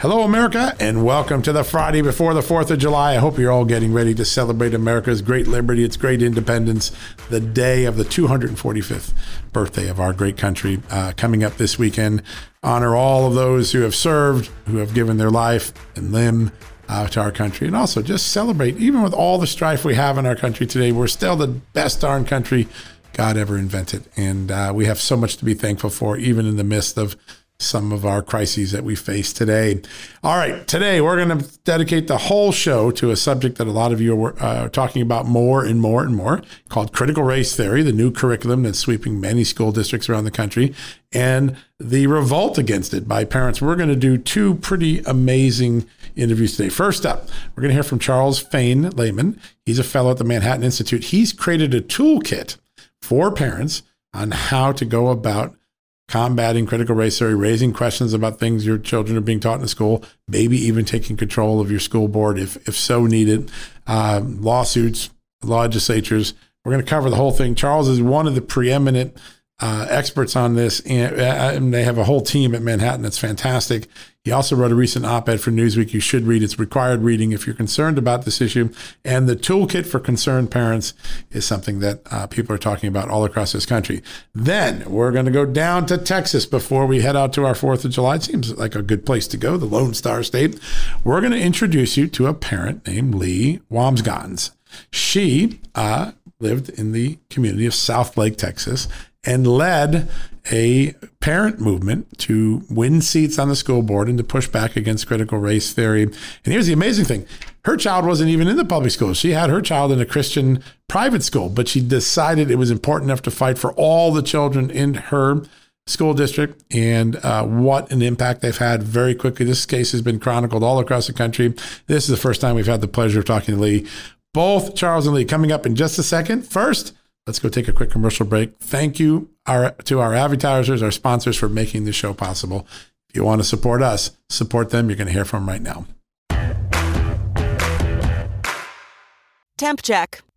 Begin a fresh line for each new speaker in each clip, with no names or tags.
Hello, America, and welcome to the Friday before the 4th of July. I hope you're all getting ready to celebrate America's great liberty, its great independence, the day of the 245th birthday of our great country uh, coming up this weekend. Honor all of those who have served, who have given their life and limb uh, to our country, and also just celebrate. Even with all the strife we have in our country today, we're still the best darn country God ever invented. And uh, we have so much to be thankful for, even in the midst of some of our crises that we face today. All right, today we're going to dedicate the whole show to a subject that a lot of you are uh, talking about more and more and more called critical race theory, the new curriculum that's sweeping many school districts around the country, and the revolt against it by parents. We're going to do two pretty amazing interviews today. First up, we're going to hear from Charles Fain Lehman. He's a fellow at the Manhattan Institute. He's created a toolkit for parents on how to go about combating critical race theory, raising questions about things your children are being taught in school, maybe even taking control of your school board if, if so needed, uh, lawsuits, legislatures. We're going to cover the whole thing. Charles is one of the preeminent uh, experts on this, and, uh, and, they have a whole team at Manhattan that's fantastic. He also wrote a recent op ed for Newsweek you should read. It's required reading if you're concerned about this issue. And the toolkit for concerned parents is something that uh, people are talking about all across this country. Then we're going to go down to Texas before we head out to our 4th of July. It seems like a good place to go, the Lone Star State. We're going to introduce you to a parent named Leigh Wambsganss. She uh, lived in the community of Southlake, Texas, and led a parent movement to win seats on the school board and to push back against critical race theory. And here's the amazing thing her child wasn't even in the public school. She had her child in a Christian private school, but she decided it was important enough to fight for all the children in her school district and uh, what an impact they've had very quickly. This case has been chronicled all across the country. This is the first time we've had the pleasure of talking to Leigh. Both Charles and Leigh coming up in just a second. First, Let's go take a quick commercial break. Thank you our, to our advertisers, our sponsors for making this show possible. If you want to support us, support them. You're going to hear from right now.
Temp check.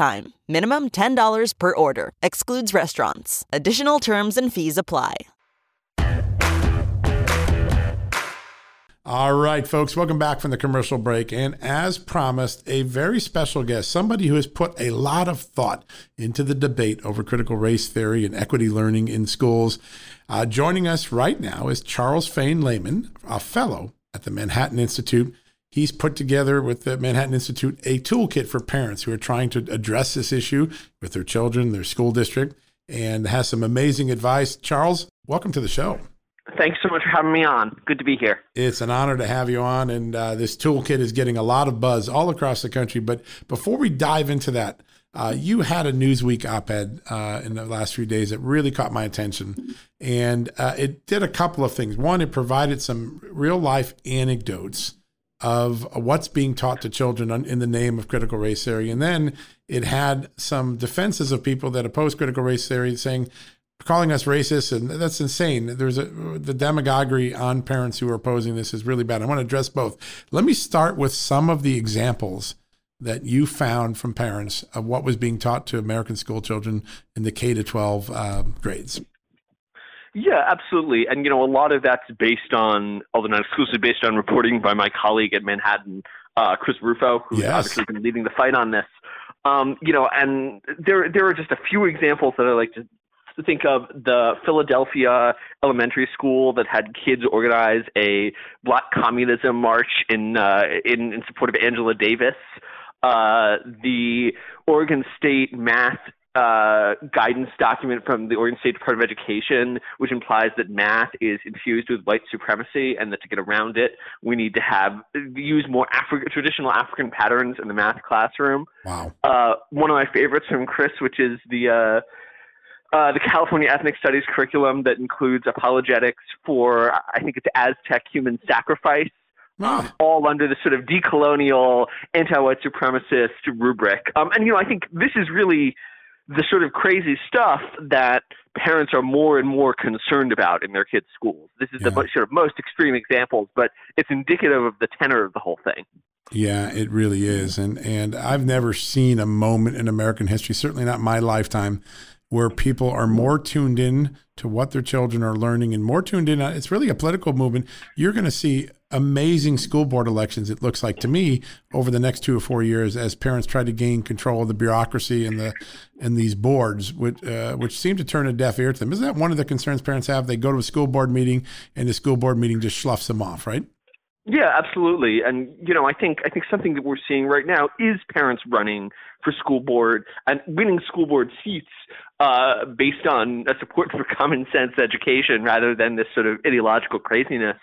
time. Minimum $10 per order. Excludes restaurants. Additional terms and fees apply.
All right, folks, welcome back from the commercial break. And as promised, a very special guest, somebody who has put a lot of thought into the debate over critical race theory and equity learning in schools. Uh, joining us right now is Charles Fain Lehman, a fellow at the Manhattan Institute He's put together with the Manhattan Institute a toolkit for parents who are trying to address this issue with their children, their school district, and has some amazing advice. Charles, welcome to the show.
Thanks so much for having me on. Good to be here.
It's an honor to have you on, and uh, this toolkit is getting a lot of buzz all across the country. But before we dive into that, uh, you had a Newsweek op-ed uh, in the last few days that really caught my attention, and uh, it did a couple of things. One, it provided some real-life anecdotes of what's being taught to children in the name of critical race theory. And then it had some defenses of people that oppose critical race theory saying, calling us racist and that's insane there's a the demagoguery on parents who are opposing this is really bad i want to address both let me start with some of the examples that you found from parents of what was being taught to american school children in the k to 12 uh, grades
yeah, absolutely. And, you know, a lot of that's based on, although not exclusively based on reporting by my colleague at Manhattan, uh, Chris Rufo, who's yes. obviously been leading the fight on this. Um, you know, and there, there are just a few examples that I like to think of the Philadelphia elementary school that had kids organize a black communism march in uh, in, in support of Angela Davis. Uh, the Oregon State math uh, guidance document from the Oregon State Department of Education, which implies that math is infused with white supremacy, and that to get around it, we need to have use more Afri- traditional African patterns in the math classroom. Wow. Uh, one of my favorites from Chris, which is the uh, uh the California Ethnic Studies curriculum that includes apologetics for, I think it's Aztec human sacrifice. Hmm. Um, all under the sort of decolonial anti-white supremacist rubric. Um, and you know, I think this is really the sort of crazy stuff that parents are more and more concerned about in their kids' schools. This is yeah. the sort of most extreme examples, but it's indicative of the tenor of the whole thing.
Yeah, it really is, and and I've never seen a moment in American history, certainly not my lifetime, where people are more tuned in to what their children are learning and more tuned in. It's really a political movement. You're going to see amazing school board elections, it looks like to me, over the next two or four years as parents try to gain control of the bureaucracy and the and these boards, which, uh, which seem to turn a deaf ear to them. Isn't that one of the concerns parents have? They go to a school board meeting and the school board meeting just sloughs them off, right?
Yeah, absolutely. And you know, I think I think something that we're seeing right now is parents running for school board and winning school board seats uh, based on a support for common sense education rather than this sort of ideological craziness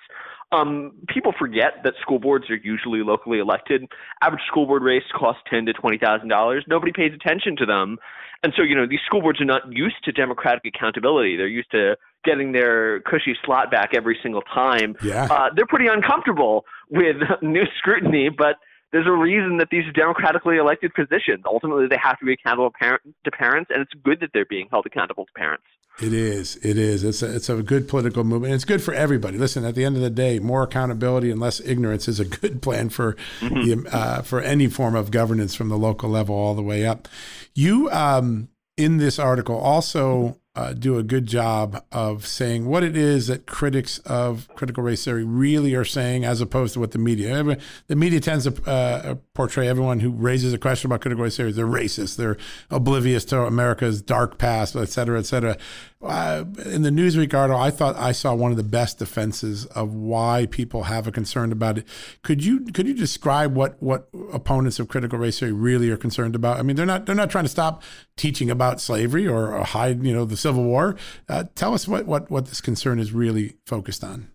um, people forget that school boards are usually locally elected. Average school board race costs ten to twenty thousand dollars. Nobody pays attention to them, and so you know these school boards are not used to democratic accountability. They're used to getting their cushy slot back every single time. Yeah. Uh, they're pretty uncomfortable with new scrutiny, but there's a reason that these are democratically elected positions. Ultimately, they have to be accountable to parents, and it's good that they're being held accountable to parents.
It is. It is. It's a, it's a good political movement. It's good for everybody. Listen, at the end of the day, more accountability and less ignorance is a good plan for mm-hmm. the, uh, for any form of governance from the local level all the way up. You um, in this article also uh, do a good job of saying what it is that critics of critical race theory really are saying, as opposed to what the media. the media tends to uh, portray everyone who raises a question about critical race theory they're racist, they're oblivious to America's dark past, et cetera, et cetera. Uh, in the Newsweek article, I thought I saw one of the best defenses of why people have a concern about it. Could you could you describe what what opponents of critical race theory really are concerned about? I mean, they're not they're not trying to stop teaching about slavery or hide you know the Civil War. Uh, tell us what, what, what this concern is really focused on.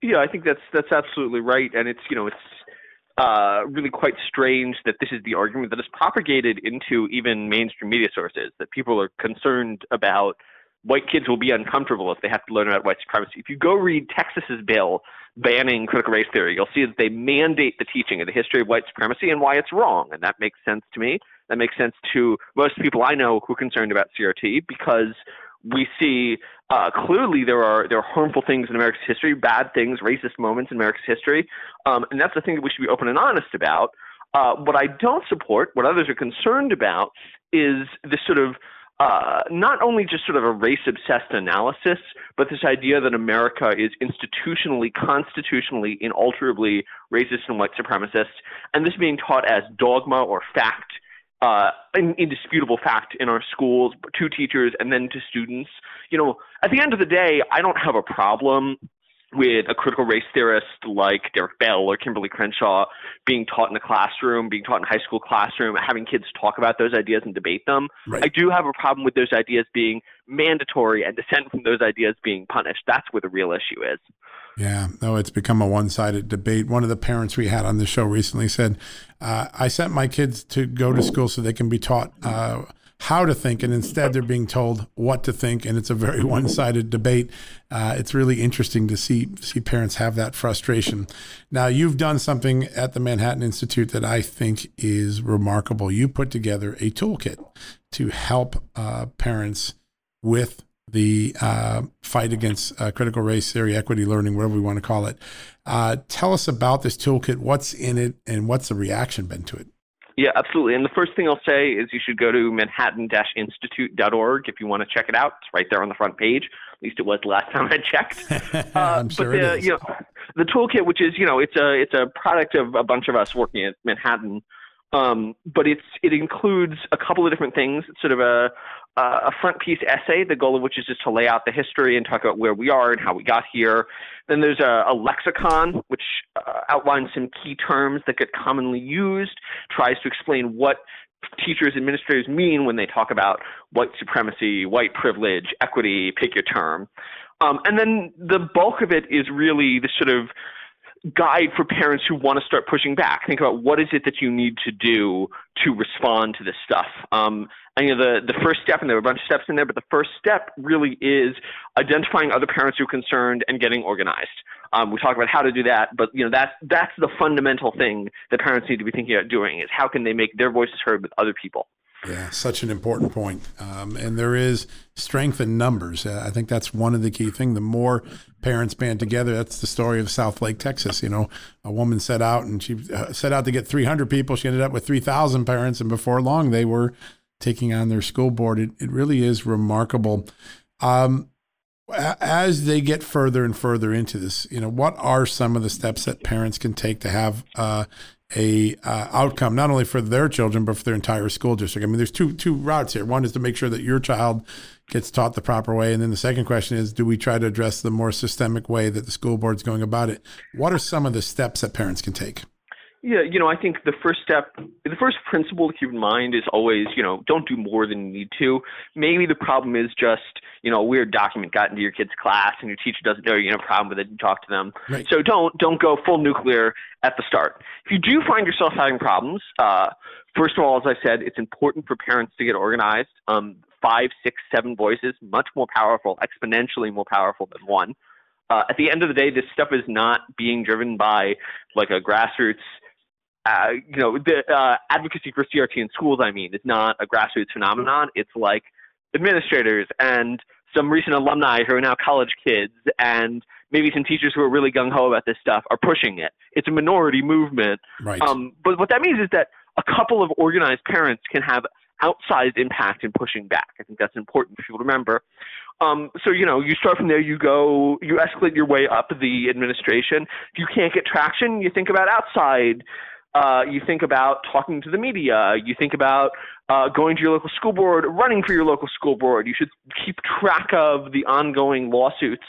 Yeah, I think that's that's absolutely right, and it's you know it's uh, really quite strange that this is the argument that is propagated into even mainstream media sources that people are concerned about white kids will be uncomfortable if they have to learn about white supremacy. If you go read Texas's bill banning critical race theory, you'll see that they mandate the teaching of the history of white supremacy and why it's wrong. And that makes sense to me. That makes sense to most people I know who are concerned about CRT because we see uh, clearly there are there are harmful things in America's history, bad things, racist moments in America's history, um, and that's the thing that we should be open and honest about. Uh, what I don't support, what others are concerned about, is this sort of uh, not only just sort of a race obsessed analysis, but this idea that America is institutionally, constitutionally, inalterably racist and white supremacist, and this being taught as dogma or fact uh, an indisputable fact in our schools to teachers and then to students. You know, at the end of the day, I don't have a problem with a critical race theorist like Derek Bell or Kimberlé Crenshaw being taught in the classroom, being taught in high school classroom, having kids talk about those ideas and debate them. Right. I do have a problem with those ideas being mandatory and dissent from those ideas being punished. That's where the real issue is.
Yeah, no, it's become a one sided debate. One of the parents we had on the show recently said, uh, I sent my kids to go to school so they can be taught. Uh, how to think, and instead they're being told what to think, and it's a very one-sided debate. Uh, it's really interesting to see see parents have that frustration. Now, you've done something at the Manhattan Institute that I think is remarkable. You put together a toolkit to help uh, parents with the uh, fight against uh, critical race theory, equity learning, whatever we want to call it. Uh, tell us about this toolkit, what's in it, and what's the reaction been to it?
Yeah, absolutely. And the first thing I'll say is you should go to manhattan-institute.org if you want to check it out. It's right there on the front page. At least it was the last time I checked. Uh, I'm sure but the, it is. You know, the toolkit, which is you know, it's a it's a product of a bunch of us working at Manhattan. Um, but it's it includes a couple of different things. It's sort of a uh, a front piece essay, the goal of which is just to lay out the history and talk about where we are and how we got here. Then there's a, a lexicon, which uh, outlines some key terms that get commonly used, tries to explain what teachers administrators mean when they talk about white supremacy, white privilege, equity, pick your term. Um, and then the bulk of it is really the sort of guide for parents who want to start pushing back. Think about what is it that you need to do to respond to this stuff. Um, and, you know, the, the first step, and there were a bunch of steps in there, but the first step really is identifying other parents who are concerned and getting organized. Um, we talk about how to do that, but you know that's that's the fundamental thing that parents need to be thinking about doing is how can they make their voices heard with other people.
Yeah, such an important point. Um, and there is strength in numbers. Uh, I think that's one of the key things. The more parents band together, that's the story of Southlake, Texas. You know, a woman set out and she uh, set out to get 300 people. She ended up with 3,000 parents, and before long, they were taking on their school board. It, it really is remarkable. Um, as they get further and further into this, you know, what are some of the steps that parents can take to have uh, a uh, outcome not only for their children but for their entire school district. I mean, there's two two routes here. One is to make sure that your child gets taught the proper way, and then the second question is, do we try to address the more systemic way that the school board's going about it? What are some of the steps that parents can take?
Yeah, you know, I think the first step, the first principle to keep in mind is always, you know, don't do more than you need to. Maybe the problem is just you know a weird document got into your kid's class and your teacher doesn't know you have a problem with it and talk to them. Right. So don't don't go full nuclear at the start. If you do find yourself having problems, uh, first of all, as I said, it's important for parents to get organized. Um, five, six, seven voices, much more powerful, exponentially more powerful than one. Uh, at the end of the day, this stuff is not being driven by like a grassroots uh, you know, the uh, advocacy for CRT in schools, I mean, it's not a grassroots phenomenon. It's like administrators and some recent alumni who are now college kids and maybe some teachers who are really gung ho about this stuff are pushing it. It's a minority movement. Right. Um, but what that means is that a couple of organized parents can have outsized impact in pushing back. I think that's important for people to remember. Um, so you know, you start from there. You go, you escalate your way up the administration. If you can't get traction, you think about outside. Uh, you think about talking to the media. You think about uh, going to your local school board, running for your local school board. You should keep track of the ongoing lawsuits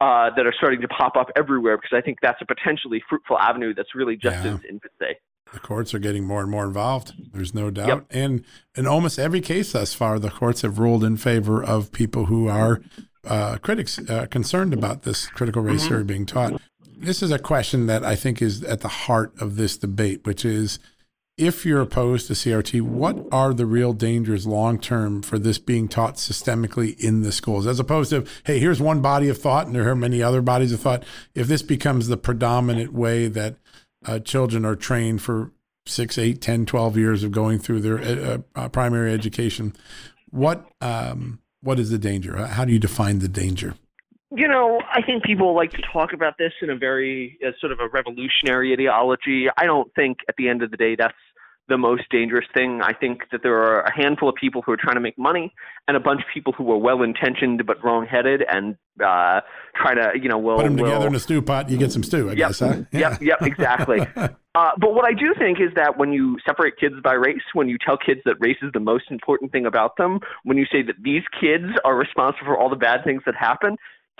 uh, that are starting to pop up everywhere because I think that's a potentially fruitful avenue that's really just yeah. in infancy.
The courts are getting more and more involved. There's no doubt, yep. and in almost every case thus far, the courts have ruled in favor of people who are uh, critics uh, concerned about this critical race mm-hmm. theory mm-hmm. being taught. This is a question that I think is at the heart of this debate, which is if you're opposed to CRT, what are the real dangers long term for this being taught systemically in the schools, as opposed to, hey, here's one body of thought and there are many other bodies of thought? If this becomes the predominant way that uh, children are trained for six, eight, 10, 12 years of going through their uh, uh, uh primary education, what, um, what is the danger? How do you define the danger?
You know, I think people like to talk about this in a very uh, sort of a revolutionary ideology. I don't think at the end of the day that's the most dangerous thing. I think that there are a handful of people who are trying to make money and a bunch of people who are well intentioned but wrong headed and uh, try to, you know, well.
Put them will, together in a stew pot, you get some stew, I yep, guess,
huh? Yeah. Yep, yep, exactly. uh, but what I do think is that when you separate kids by race, when you tell kids that race is the most important thing about them, when you say that these kids are responsible for all the bad things that happen,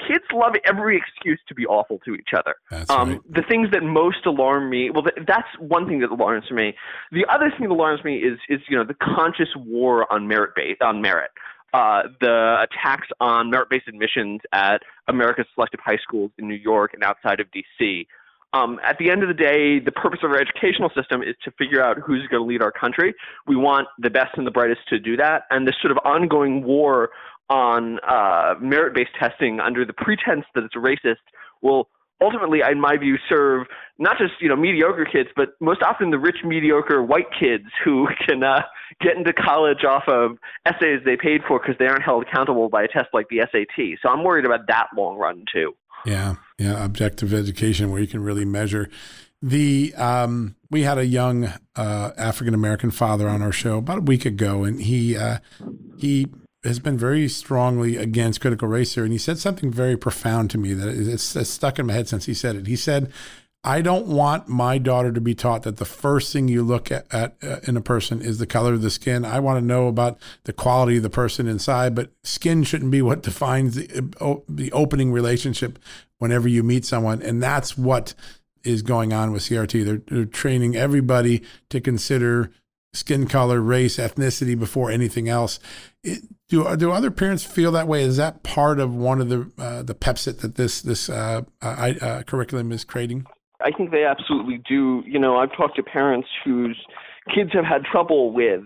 kids love every excuse to be awful to each other. That's um, right. The things that most alarm me, well, th- that's one thing that alarms me. The other thing that alarms me is, is you know, the conscious war on merit base, on merit. Uh, the attacks on merit-based admissions at America's selective high schools in New York and outside of D.C. Um, at the end of the day, the purpose of our educational system is to figure out who's going to lead our country. We want the best and the brightest to do that. And this sort of ongoing war on uh, merit based testing under the pretense that it's racist will ultimately, in my view, serve not just you know mediocre kids, but most often the rich mediocre white kids who can uh, get into college off of essays they paid for because they aren't held accountable by a test like the SAT. So I'm worried about that long run too.
Yeah, yeah, objective education where you can really measure. The um, we had a young uh, African American father on our show about a week ago, and he uh, he has been very strongly against critical race theory, and he said something very profound to me that it's, stuck in my head since he said it. He said, "I don't want my daughter to be taught that the first thing you look at, at uh, in a person is the color of the skin. I want to know about the quality of the person inside, but skin shouldn't be what defines the uh, the opening relationship whenever you meet someone, and that's what is going on with CRT. They're, they're training everybody to consider skin color, race, ethnicity before anything else. It, do do other parents feel that way? Is that part of one of the uh, the PEPSIT that this this uh, uh, uh, curriculum is creating?
I think they absolutely do. You know, I've talked to parents whose kids have had trouble with.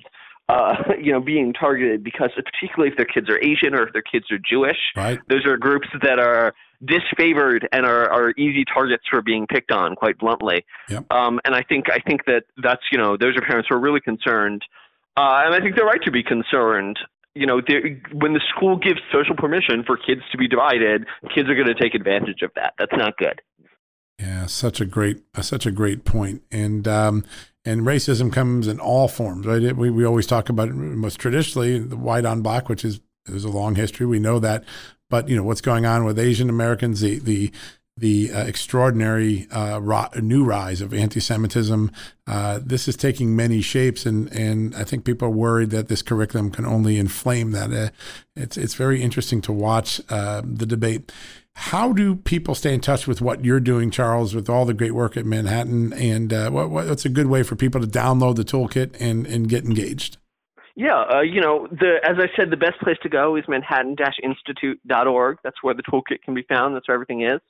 Uh, you know, being targeted because particularly if their kids are Asian or if their kids are Jewish, right. those are groups that are disfavored and are, are easy targets for being picked on, quite bluntly. Yep. Um, and I think I think that that's you know those are parents who are really concerned, uh, and I think they're right to be concerned. You know, when the school gives social permission for kids to be divided, kids are going to take advantage of that. That's not good.
Yeah, such a great uh, such a great point. And um, and racism comes in all forms, right? It, we we always talk about it most traditionally the white on black, which is there's a long history. We know that, but you know what's going on with Asian Americans, the the the uh, extraordinary uh, ro- new rise of anti-Semitism. Uh, this is taking many shapes, and and I think people are worried that this curriculum can only inflame that. Uh, it's it's very interesting to watch uh, the debate. How do people stay in touch with what you're doing, Charles, with all the great work at Manhattan? And uh, what, what's a good way for people to download the toolkit and, and get engaged?
Yeah, uh, you know, the, as I said, the best place to go is manhattan-institute.org. That's where the toolkit can be found. That's where everything is.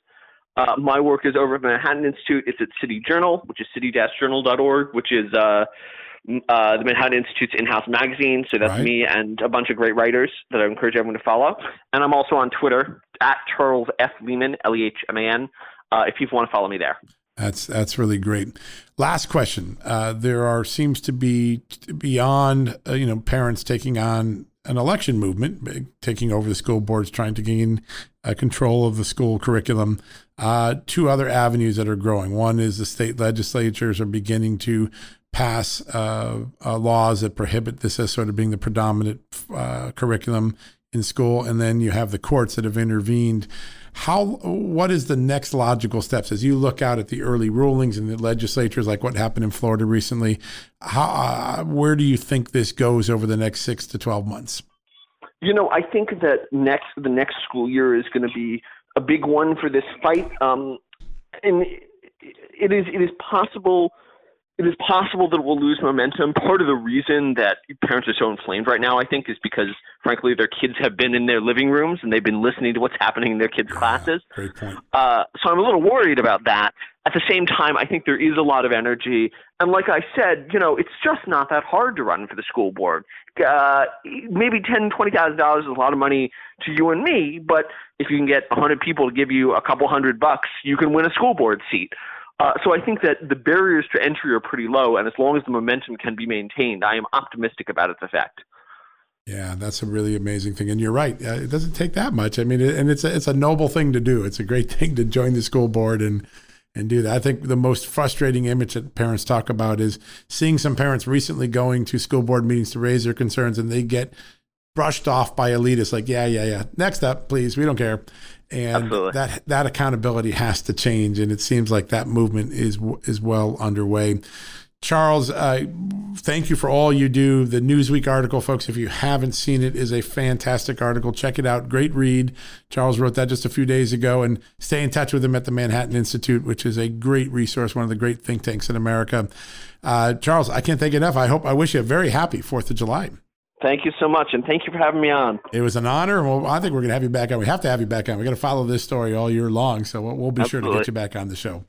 Uh, my work is over at Manhattan Institute. It's at City Journal, which is city-journal.org, which is uh, uh, the Manhattan Institute's in-house magazine. So that's right. me and a bunch of great writers that I encourage everyone to follow. And I'm also on Twitter at Charles F. Lehman, L-E-H-M-A-N, uh, if you want to follow me there.
That's that's really great. Last question: uh, There are seems to be beyond uh, you know parents taking on an election movement, taking over the school boards, trying to gain uh, control of the school curriculum. Uh, two other avenues that are growing. One is the state legislatures are beginning to pass uh, uh, laws that prohibit this as sort of being the predominant curriculum in school, and then you have the courts that have intervened how what is the next logical steps as you look out at the early rulings and the legislatures like what happened in Florida recently how uh, where do you think this goes over the next 6 to 12 months
you know i think that next the next school year is going to be a big one for this fight um, and it is it is possible it is possible that we'll lose momentum. Part of the reason that parents are so inflamed right now, I think, is because, frankly, their kids have been in their living rooms and they've been listening to what's happening in their kids' ah, classes. Great point. Uh, so I'm a little worried about that. At the same time, I think there is a lot of energy. And like I said, you know, it's just not that hard to run for the school board. Uh, maybe ten, twenty thousand dollars is a lot of money to you and me, but if you can get a hundred people to give you a couple hundred bucks, you can win a school board seat. Uh, so I think that the barriers to entry are pretty low, and as long as the momentum can be maintained, I am optimistic about its effect.
Yeah, that's a really amazing thing, and you're right. Uh, it doesn't take that much. I mean, it, and it's a, it's a noble thing to do. It's a great thing to join the school board and and do that. I think the most frustrating image that parents talk about is seeing some parents recently going to school board meetings to raise their concerns, and they get brushed off by elitists like yeah yeah yeah next up please we don't care and Absolutely. that that accountability has to change. And it seems like that movement is is well underway. Charles, uh, thank you for all you do. The Newsweek article, folks, if you haven't seen it, is a fantastic article. Check it out. Great read. Charles wrote that just a few days ago. And stay in touch with him at the Manhattan Institute, which is a great resource, one of the great think tanks in America. Uh, Charles, I can't thank enough. I hope, I wish you a very happy 4th of July.
Thank you so much, and thank you for having me on.
It was an honor. Well, I think we're going to have you back on. We have to have you back on. we got to follow this story all year long, so we'll, we'll be Absolutely. sure to get you back on the show.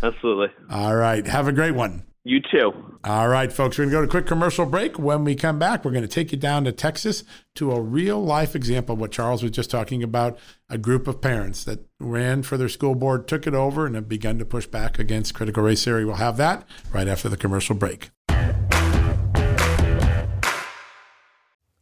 Absolutely.
All right. Have a great one.
You
too. All right, folks. We're going to go to a quick commercial break. When we come back, we're going to take you down to Texas to a real life example of what Charles was just talking about a group of parents that ran for their school board, took it over, and have begun to push back against critical race theory. We'll have that right after the commercial break.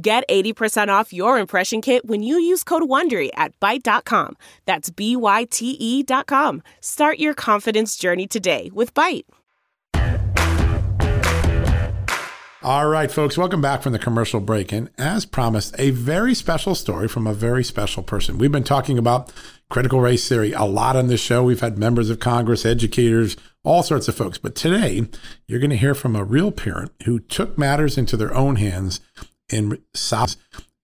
Get 80% off your impression kit when you use code WONDERY at Byte.com. That's B-Y-T-E dot com. Start your confidence journey today with Byte.
All right, folks, welcome back from the commercial break. And as promised, a very special story from a very special person. We've been talking about critical race theory a lot on this show. We've had members of Congress, educators, all sorts of folks. But today, you're going to hear from a real parent who took matters into their own hands in South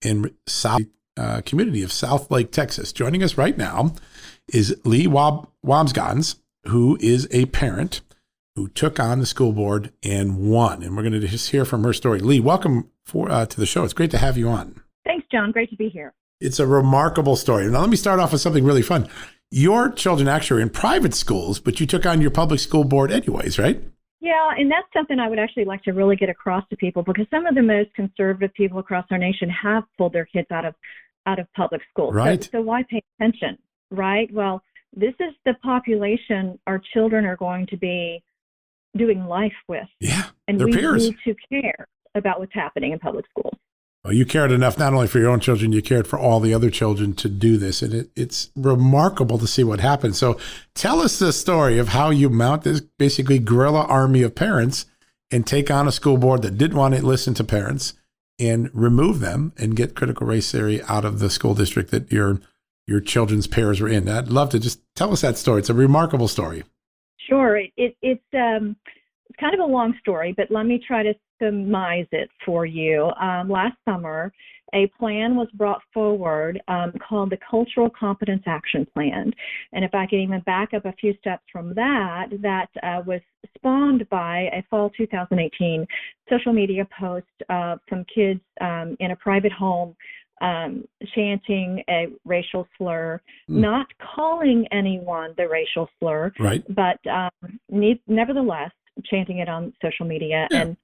in South uh, community of Southlake, Texas. Joining us right now is Leigh Wob- Wambsganss, who is a parent who took on the school board and won. And we're going to just hear from her story. Leigh, welcome for, uh, to the show. It's great to have you on.
Thanks, John. Great to be here.
It's a remarkable story. Now, let me start off with something really fun. Your children actually are in private schools, but you took on your public school board anyways, right?
Yeah, and that's something I would actually like to really get across to people because some of the most conservative people across our nation have pulled their kids out of out of public school. Right. So, so why pay attention? Right. Well, this is the population our children are going to be doing life with. Yeah. And we peers. need to care about what's happening in public schools.
Well, you cared enough not only for your own children, you cared for all the other children to do this, and it, it's remarkable to see what happened. So, tell us the story of how you mount this basically guerrilla army of parents and take on a school board that didn't want to listen to parents and remove them and get critical race theory out of the school district that your your children's peers were in. I'd love to just tell us that story. It's a remarkable story.
Sure, it, it it's um it's kind of a long story, but let me try to surmise it for you. Um, last summer, a plan was brought forward um, called the Cultural Competence Action Plan. And if I can even back up a few steps from that, that uh, was spawned by a fall 2018 social media post of some kids um, in a private home um, chanting a racial slur, mm. not calling anyone the racial slur, right. but um, ne- nevertheless chanting it on social media. Yeah. And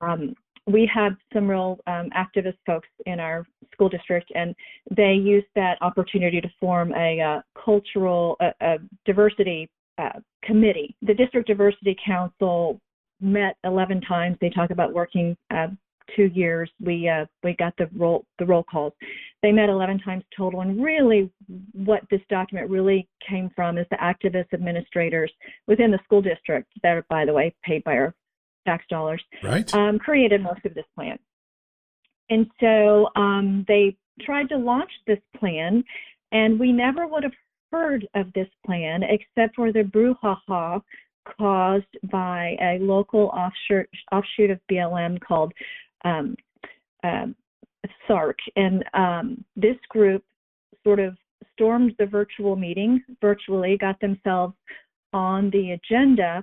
um, we have some real um, activist folks in our school district, and they used that opportunity to form a uh, cultural uh, uh, diversity committee. The district diversity council met 11 times. They talk about working uh, two years, we uh, we got the roll the roll calls. They met 11 times total, and really, what this document really came from is the activist administrators within the school district that are, by the way, paid by our tax dollars, right? Um, created most of this plan, and so um, they tried to launch this plan, and we never would have heard of this plan except for the brouhaha caused by a local offshoot, offshoot of BLM called um, um, SARC. And um, this group sort of stormed the virtual meeting virtually, got themselves on the agenda,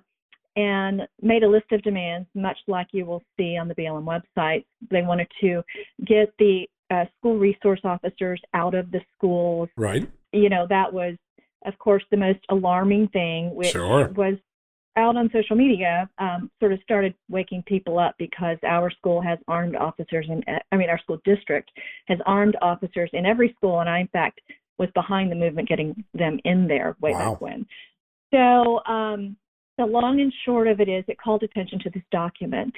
and made a list of demands, much like you will see on the BLM website. They wanted to get the uh, school resource officers out of the schools. Right. You know, that was, of course, the most alarming thing, which sure. was out on social media um, sort of started waking people up because our school has armed officers and I mean our school district has armed officers in every school and I in fact was behind the movement getting them in there way wow. back when. So um, the long and short of it is it called attention to this document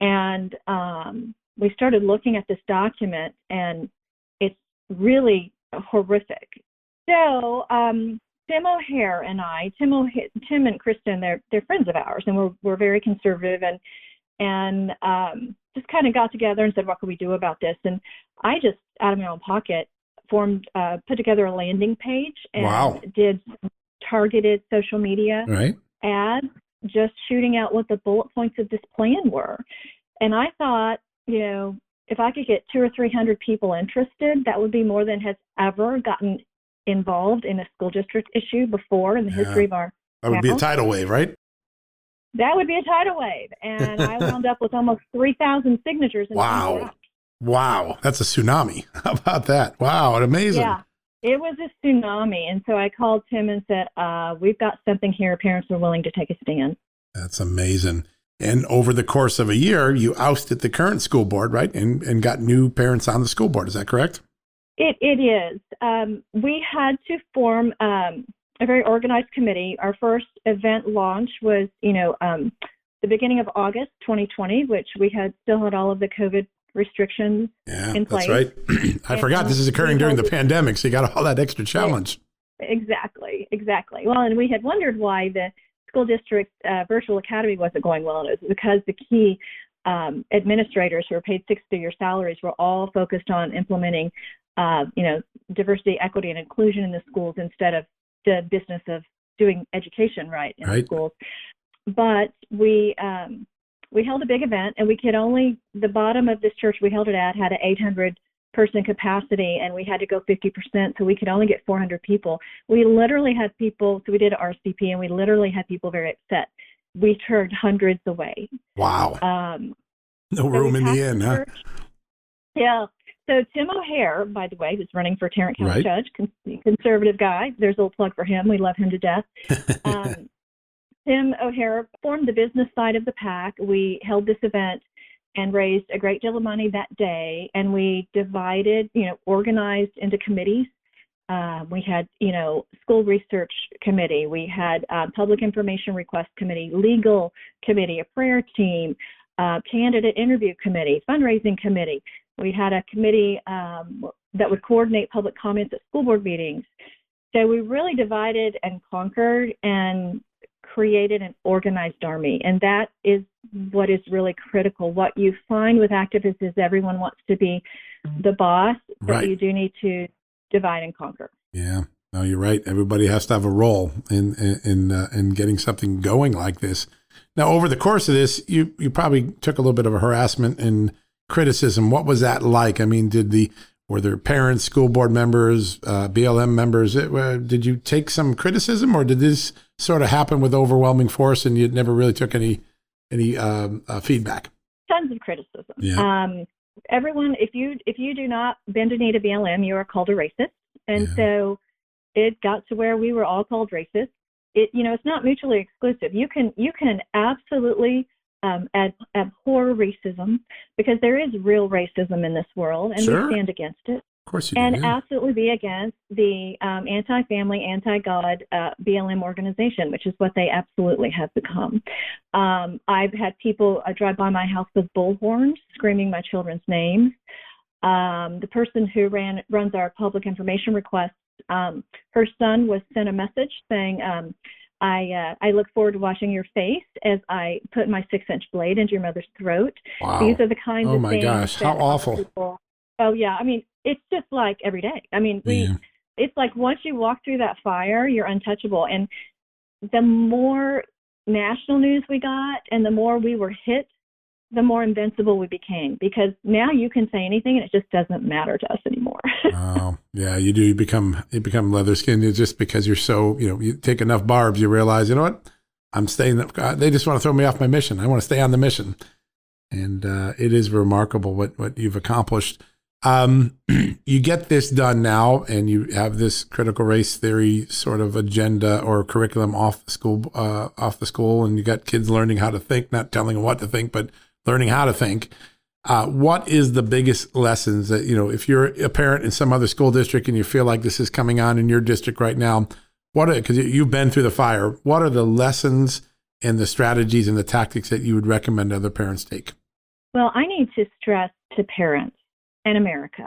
and um, we started looking at this document and it's really horrific. So um, Tim O'Hare and I, Tim, O'Hare, Tim and Kristen, they're they're friends of ours, and we're we're very conservative and and um, just kind of got together and said, what can we do about this? And I just out of my own pocket formed uh, put together a landing page and wow. did targeted social media right. ads, just shooting out what the bullet points of this plan were. And I thought, you know, if I could get two or three hundred people interested, that would be more than has ever gotten involved in a school district issue before in the yeah. history of our.
That would be a tidal wave, right?
That would be a tidal wave, and I wound up with almost three thousand signatures.
wow! Wow, that's a tsunami. How about that? Wow, amazing.
Yeah, it was a tsunami, and so I called Tim and said, uh, "We've got something here. Parents are willing to take a stand."
That's amazing. And over the course of a year, you ousted the current school board, right? And and got new parents on the school board. Is that correct?
It it is. Um, we had to form um, a very organized committee. Our first event launch was, you know, um, the beginning of August 2020, which we had still had all of the COVID restrictions yeah, in place. That's right.
I and, forgot this is occurring during the pandemic, so you got all that extra challenge.
Exactly, exactly. Well, and we had wondered why the school district uh, virtual academy wasn't going well, and it was because the key um, administrators who are paid six figure salaries were all focused on implementing uh, you know, diversity, equity, and inclusion in the schools instead of the business of doing education right in right. schools. But we um, we held a big event, and we could only the bottom of this church we held it at had an 800 person capacity, and we had to go 50%, so we could only get 400 people. We literally had people, so we did an RCP, and we literally had people very upset. We turned hundreds away.
Wow. Um, no room in the end, huh?
Yeah, so Tim O'Hare, by the way, who's running for Tarrant County right. Judge, conservative guy. There's a little plug for him. We love him to death. um, Tim O'Hare formed the business side of the PAC. We held this event and raised a great deal of money that day, and we divided, you know, organized into committees. Uh, we had, you know, school research committee. We had uh, public information request committee, legal committee, a prayer team, uh, candidate interview committee, fundraising committee, we had a committee um, that would coordinate public comments at school board meetings. So we really divided and conquered and created an organized army. And that is what is really critical. What you find with activists is everyone wants to be mm-hmm. the boss, but right. you do need to divide and conquer.
Yeah. No, you're right. Everybody has to have a role in in uh, in getting something going like this. Now, over the course of this, you you probably took a little bit of a harassment and criticism. What was that like? I mean, did the were there parents, school board members, uh, BLM members? It, uh, did you take some criticism, or did this sort of happen with overwhelming force, and you never really took any any um, uh, feedback?
Tons of criticism. Yeah. Um, everyone, if you if you do not bend a knee to BLM, you are called a racist, and yeah. so it got to where we were all called racist. It you know it's not mutually exclusive. You can you can absolutely um, ab- abhor racism because there is real racism in this world, and sure. we stand against it. Of course you and do. And absolutely be against the um, anti-family, anti-God uh, BLM organization, which is what they absolutely have become. Um, I've had people uh, drive by my house with bullhorns, screaming my children's names. Um, the person who ran runs our public information requests. um, her son was sent a message saying. Um, I uh, I look forward to watching your face as I put my six inch blade into your mother's throat. Wow. These are the kinds oh of my things
gosh, how awful! People,
oh yeah, I mean it's just like every day. I mean we, yeah. it's like once you walk through that fire, you're untouchable. And the more national news we got, and the more we were hit the more invincible we became because now you can say anything and it just doesn't matter to us anymore. oh,
yeah, you do. You become you become leather skin just because you're so you know you take enough barbs, you realize you know what I'm staying. Uh, they just want to throw me off my mission. I want to stay on the mission, and uh, it is remarkable what what you've accomplished. Um, you get this done now, and you have this critical race theory sort of agenda or curriculum off the school uh, off the school, and you got kids learning how to think, not telling them what to think, but learning how to think. Uh, what is the biggest lessons that you know if you're a parent in some other school district and you feel like this is coming on in your district right now? What because you've been through the fire. What are the lessons and the strategies and the tactics that you would recommend other parents take?
Well, I need to stress to parents in America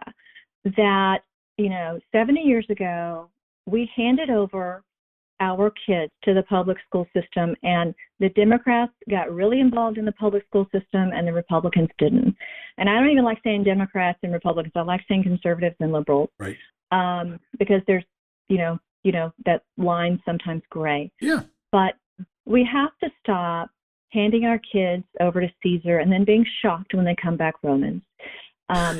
that you know 70 years ago we handed over our kids to the public school system and the Democrats got really involved in the public school system and the Republicans didn't. And I don't even like saying Democrats and Republicans. I like saying conservatives and liberals. Right. Um, because there's, you know, you know, that line sometimes gray. Yeah. But we have to stop handing our kids over to Caesar and then being shocked when they come back Romans. Um,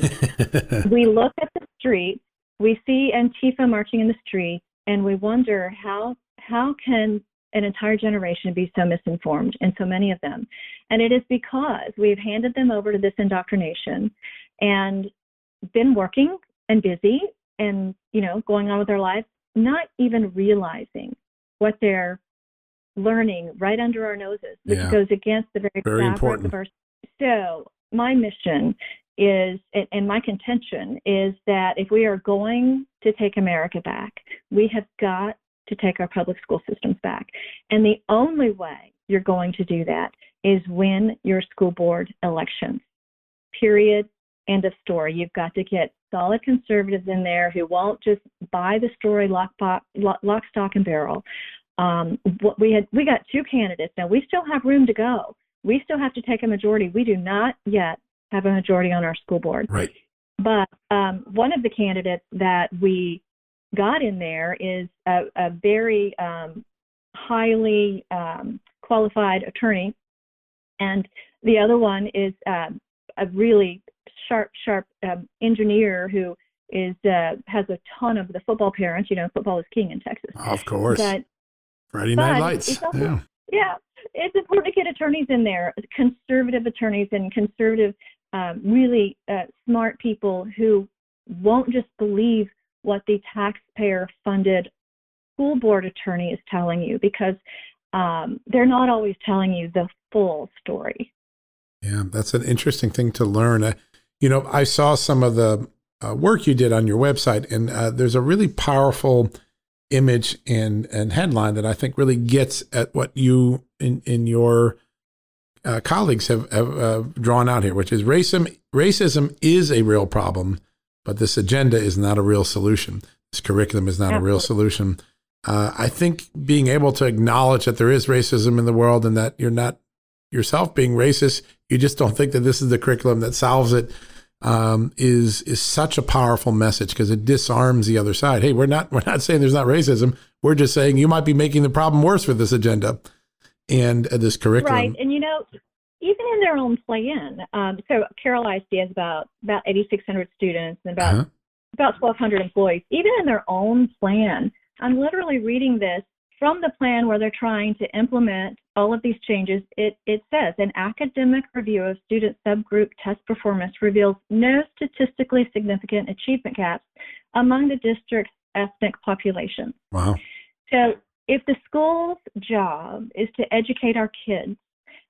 we look at the street, we see Antifa marching in the street, and we wonder how how can an entire generation be so misinformed and so many of them. And it is because we've handed them over to this indoctrination and been working and busy and, you know, going on with their lives, not even realizing what they're learning right under our noses, which yeah. goes against the very,
very important. of our.
So my mission is and my contention is that if we are going to take America back, we have got to take our public school systems back. And the only way you're going to do that is win your school board elections. Period. End of story. You've got to get solid conservatives in there who won't just buy the story lock, lock stock, and barrel. Um, we had we got two candidates now. We still have room to go. We still have to take a majority. We do not yet have a majority on our school board. Right. But um, one of the candidates that we got in there is a, a very um, highly um, qualified attorney, and the other one is uh, a really sharp, sharp um, engineer who is uh, has a ton of the football parents. You know, football is king in Texas.
Of course. But, Friday Night Lights. Also, yeah.
yeah, it's important to get attorneys in there, conservative attorneys and conservative, um, really uh, smart people who won't just believe what the taxpayer funded school board attorney is telling you because um, they're not always telling you the full story.
Yeah, that's an interesting thing to learn. Uh, you know, I saw some of the uh, work you did on your website, and uh, there's a really powerful image and, and headline that I think really gets at what you in, in your uh, colleagues have, have uh, drawn out here, which is racism. Racism is a real problem but this agenda is not a real solution. This curriculum is not Absolutely. a real solution. Uh, I think being able to acknowledge that there is racism in the world and that you're not yourself being racist, you just don't think that this is the curriculum that solves it. Um, is is such a powerful message because it disarms the other side. Hey, we're not we're not saying there's not racism. We're just saying you might be making the problem worse with this agenda and uh, this curriculum. Right,
and you know, even in their own play in. Um, so Carroll ISD has about about 8,600 students and about uh-huh. about 1,200 employees. Even in their own plan, I'm literally reading this from the plan where they're trying to implement all of these changes. It it says an academic review of student subgroup test performance reveals no statistically significant achievement gaps among the district's ethnic population. Wow. So if the school's job is to educate our kids,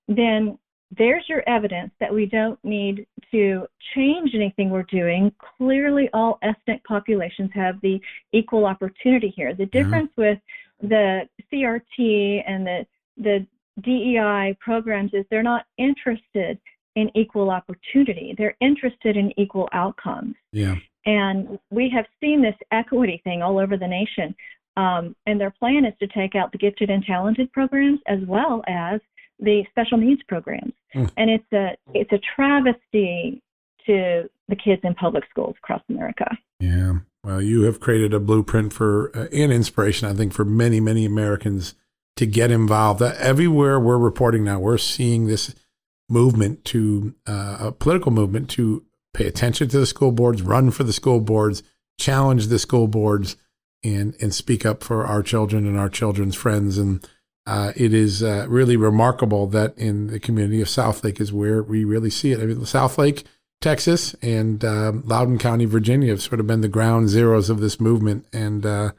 then there's your evidence that we don't need to change anything we're doing. Clearly, all ethnic populations have the equal opportunity here. The difference mm-hmm. with the CRT and the the DEI programs is they're not interested in equal opportunity. They're interested in equal outcomes. Yeah. And we have seen this equity thing all over the nation. Um, and their plan is to take out the gifted and talented programs as well as the special needs programs. Mm. And it's a it's a travesty to the kids in public schools across America.
Yeah. Well, you have created a blueprint for uh, an inspiration, I think, for many, many Americans to get involved. Uh, everywhere we're reporting now, we're seeing this movement to uh, a political movement to pay attention to the school boards, run for the school boards, challenge the school boards, and and speak up for our children and our children's friends. And uh, it is uh, really remarkable that in the community of Southlake is where we really see it. I mean, Southlake, Texas, and um, Loudoun County, Virginia, have sort of been the ground zeros of this movement, and uh,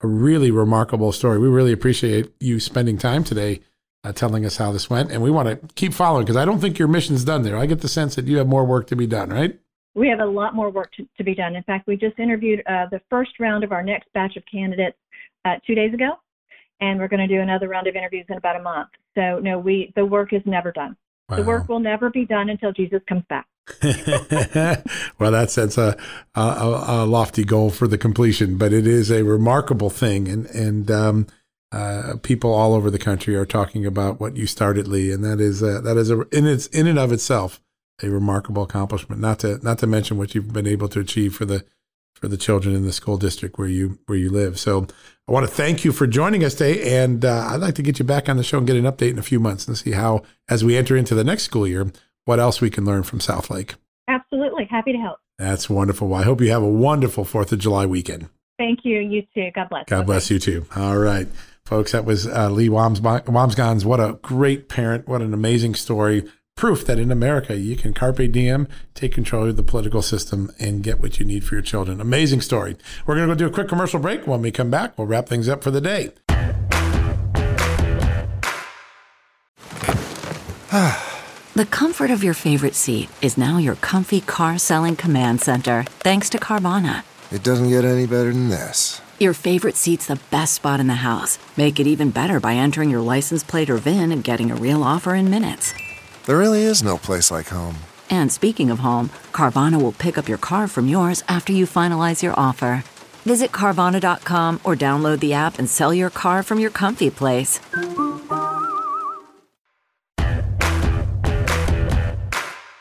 a really remarkable story. We really appreciate you spending time today. Uh, telling us how this went, and we want to keep following because I don't think your mission's done there. I get the sense that you have more work to be done, right? We have a lot more work to, to be done. In fact, we just interviewed uh, the first round of our next batch of candidates uh, two days ago, and we're going to do another round of interviews in about a month. So no, we the work is never done. Wow. The work will never be done until Jesus comes back. well, that sets a, a, a, lofty goal for the completion, but it is a remarkable thing, and and um, uh, people all over the country are talking about what you started, Leigh, and that is a, that is a, in its in and of itself a remarkable accomplishment. Not to not to mention what you've been able to achieve for the for the children in the school district where you where you live. So I want to thank you for joining us today, and uh, I'd like to get you back on the show and get an update in a few months and see how, as we enter into the next school year, what else we can learn from Southlake. Absolutely, happy to help. That's wonderful. Well, I hope you have a wonderful Fourth of July weekend. Thank you. You too. God bless. God bless you too. All right, folks. That was uh, Leigh Wambsganss. What a great parent. What an amazing story proof that in America you can carpe diem, take control of the political system, and get what you need for your children. Amazing story. We're going to go do a quick commercial break. When we come back, we'll wrap things up for the day. the comfort of your favorite seat is now your comfy car selling command center, thanks to Carvana. It doesn't get any better than this. Your favorite seat's the best spot in the house. Make it even better by entering your license plate or VIN and getting a real offer in minutes. There really is no place like home. And speaking of home, Carvana will pick up your car from yours after you finalize your offer. Visit Carvana.com or download the app and sell your car from your comfy place.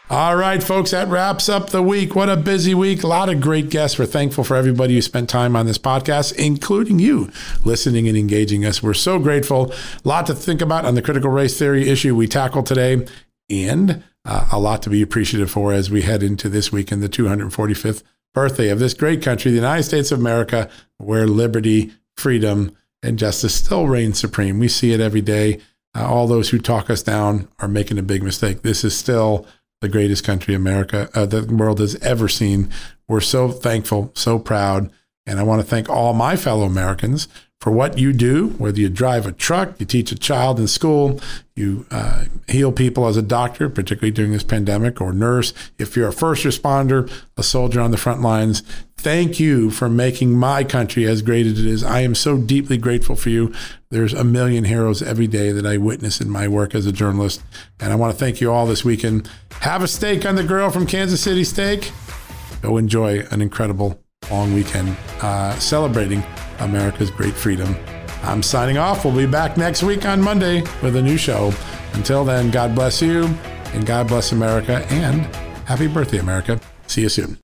All right, folks, that wraps up the week. What a busy week. A lot of great guests. We're thankful for everybody who spent time on this podcast, including you listening and engaging us. We're so grateful. A lot to think about on the critical race theory issue we tackled today and uh, a lot to be appreciative for as we head into this week in the 245th birthday of this great country, the United States of America, where liberty, freedom, and justice still reign supreme. We see it every day. Uh, all those who talk us down are making a big mistake. This is still the greatest country America, uh, the world has ever seen. We're so thankful, so proud. And I want to thank all my fellow Americans for what you do, whether you drive a truck, you teach a child in school, you uh, heal people as a doctor, particularly during this pandemic, or nurse, if you're a first responder, a soldier on the front lines. Thank you for making my country as great as it is. I am so deeply grateful for you. There's a million heroes every day that I witness in my work as a journalist. And I want to thank you all this weekend. Have a steak on the grill from Kansas City Steak. Go enjoy an incredible long weekend uh, celebrating America's Great Freedom. I'm signing off. We'll be back next week on Monday with a new show. Until then, God bless you and God bless America and happy birthday, America. See you soon.